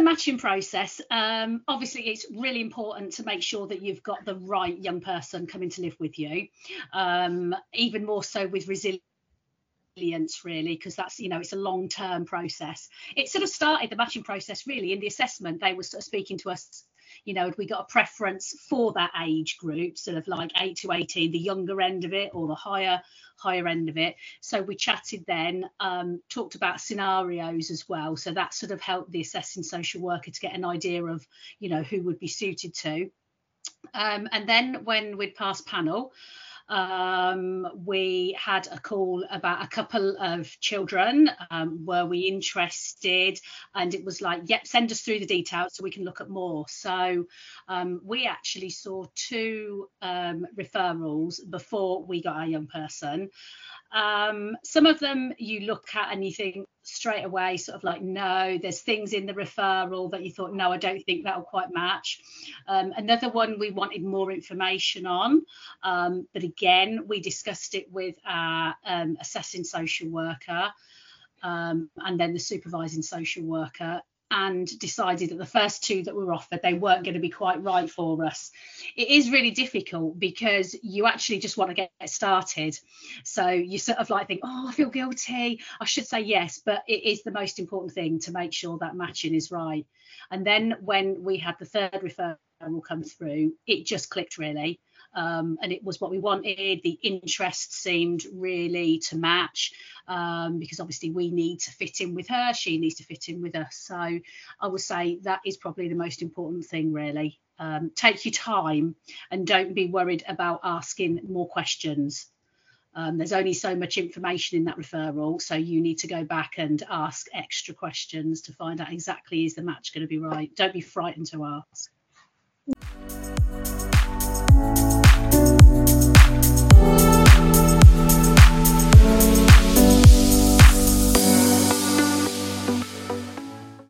matching process, um, obviously, it's really important to make sure that you've got the right young person coming to live with you. Um, even more so with resilience really because that's you know it's a long term process it sort of started the matching process really in the assessment they were sort of speaking to us you know, we got a preference for that age group, sort of like 8 to 18, the younger end of it or the higher higher end of it. So we chatted then, um, talked about scenarios as well. So that sort of helped the assessing social worker to get an idea of, you know, who would be suited to. Um, and then when we'd passed panel, um, we had a call about a couple of children. Um, were we interested? And it was like, yep, send us through the details so we can look at more. So um, we actually saw two um, referrals before we got our young person. Um, some of them you look at and you think straight away, sort of like, no, there's things in the referral that you thought, no, I don't think that'll quite match. Um, another one we wanted more information on, um, but again, we discussed it with our um, assessing social worker. Um, and then the supervising social worker and decided that the first two that were offered they weren't going to be quite right for us. It is really difficult because you actually just want to get started. So you sort of like think oh i feel guilty. I should say yes but it is the most important thing to make sure that matching is right. And then when we had the third referral come through it just clicked really um, and it was what we wanted. The interest seemed really to match um, because obviously we need to fit in with her, she needs to fit in with us. So I would say that is probably the most important thing, really. Um, take your time and don't be worried about asking more questions. Um, there's only so much information in that referral, so you need to go back and ask extra questions to find out exactly is the match going to be right. Don't be frightened to ask.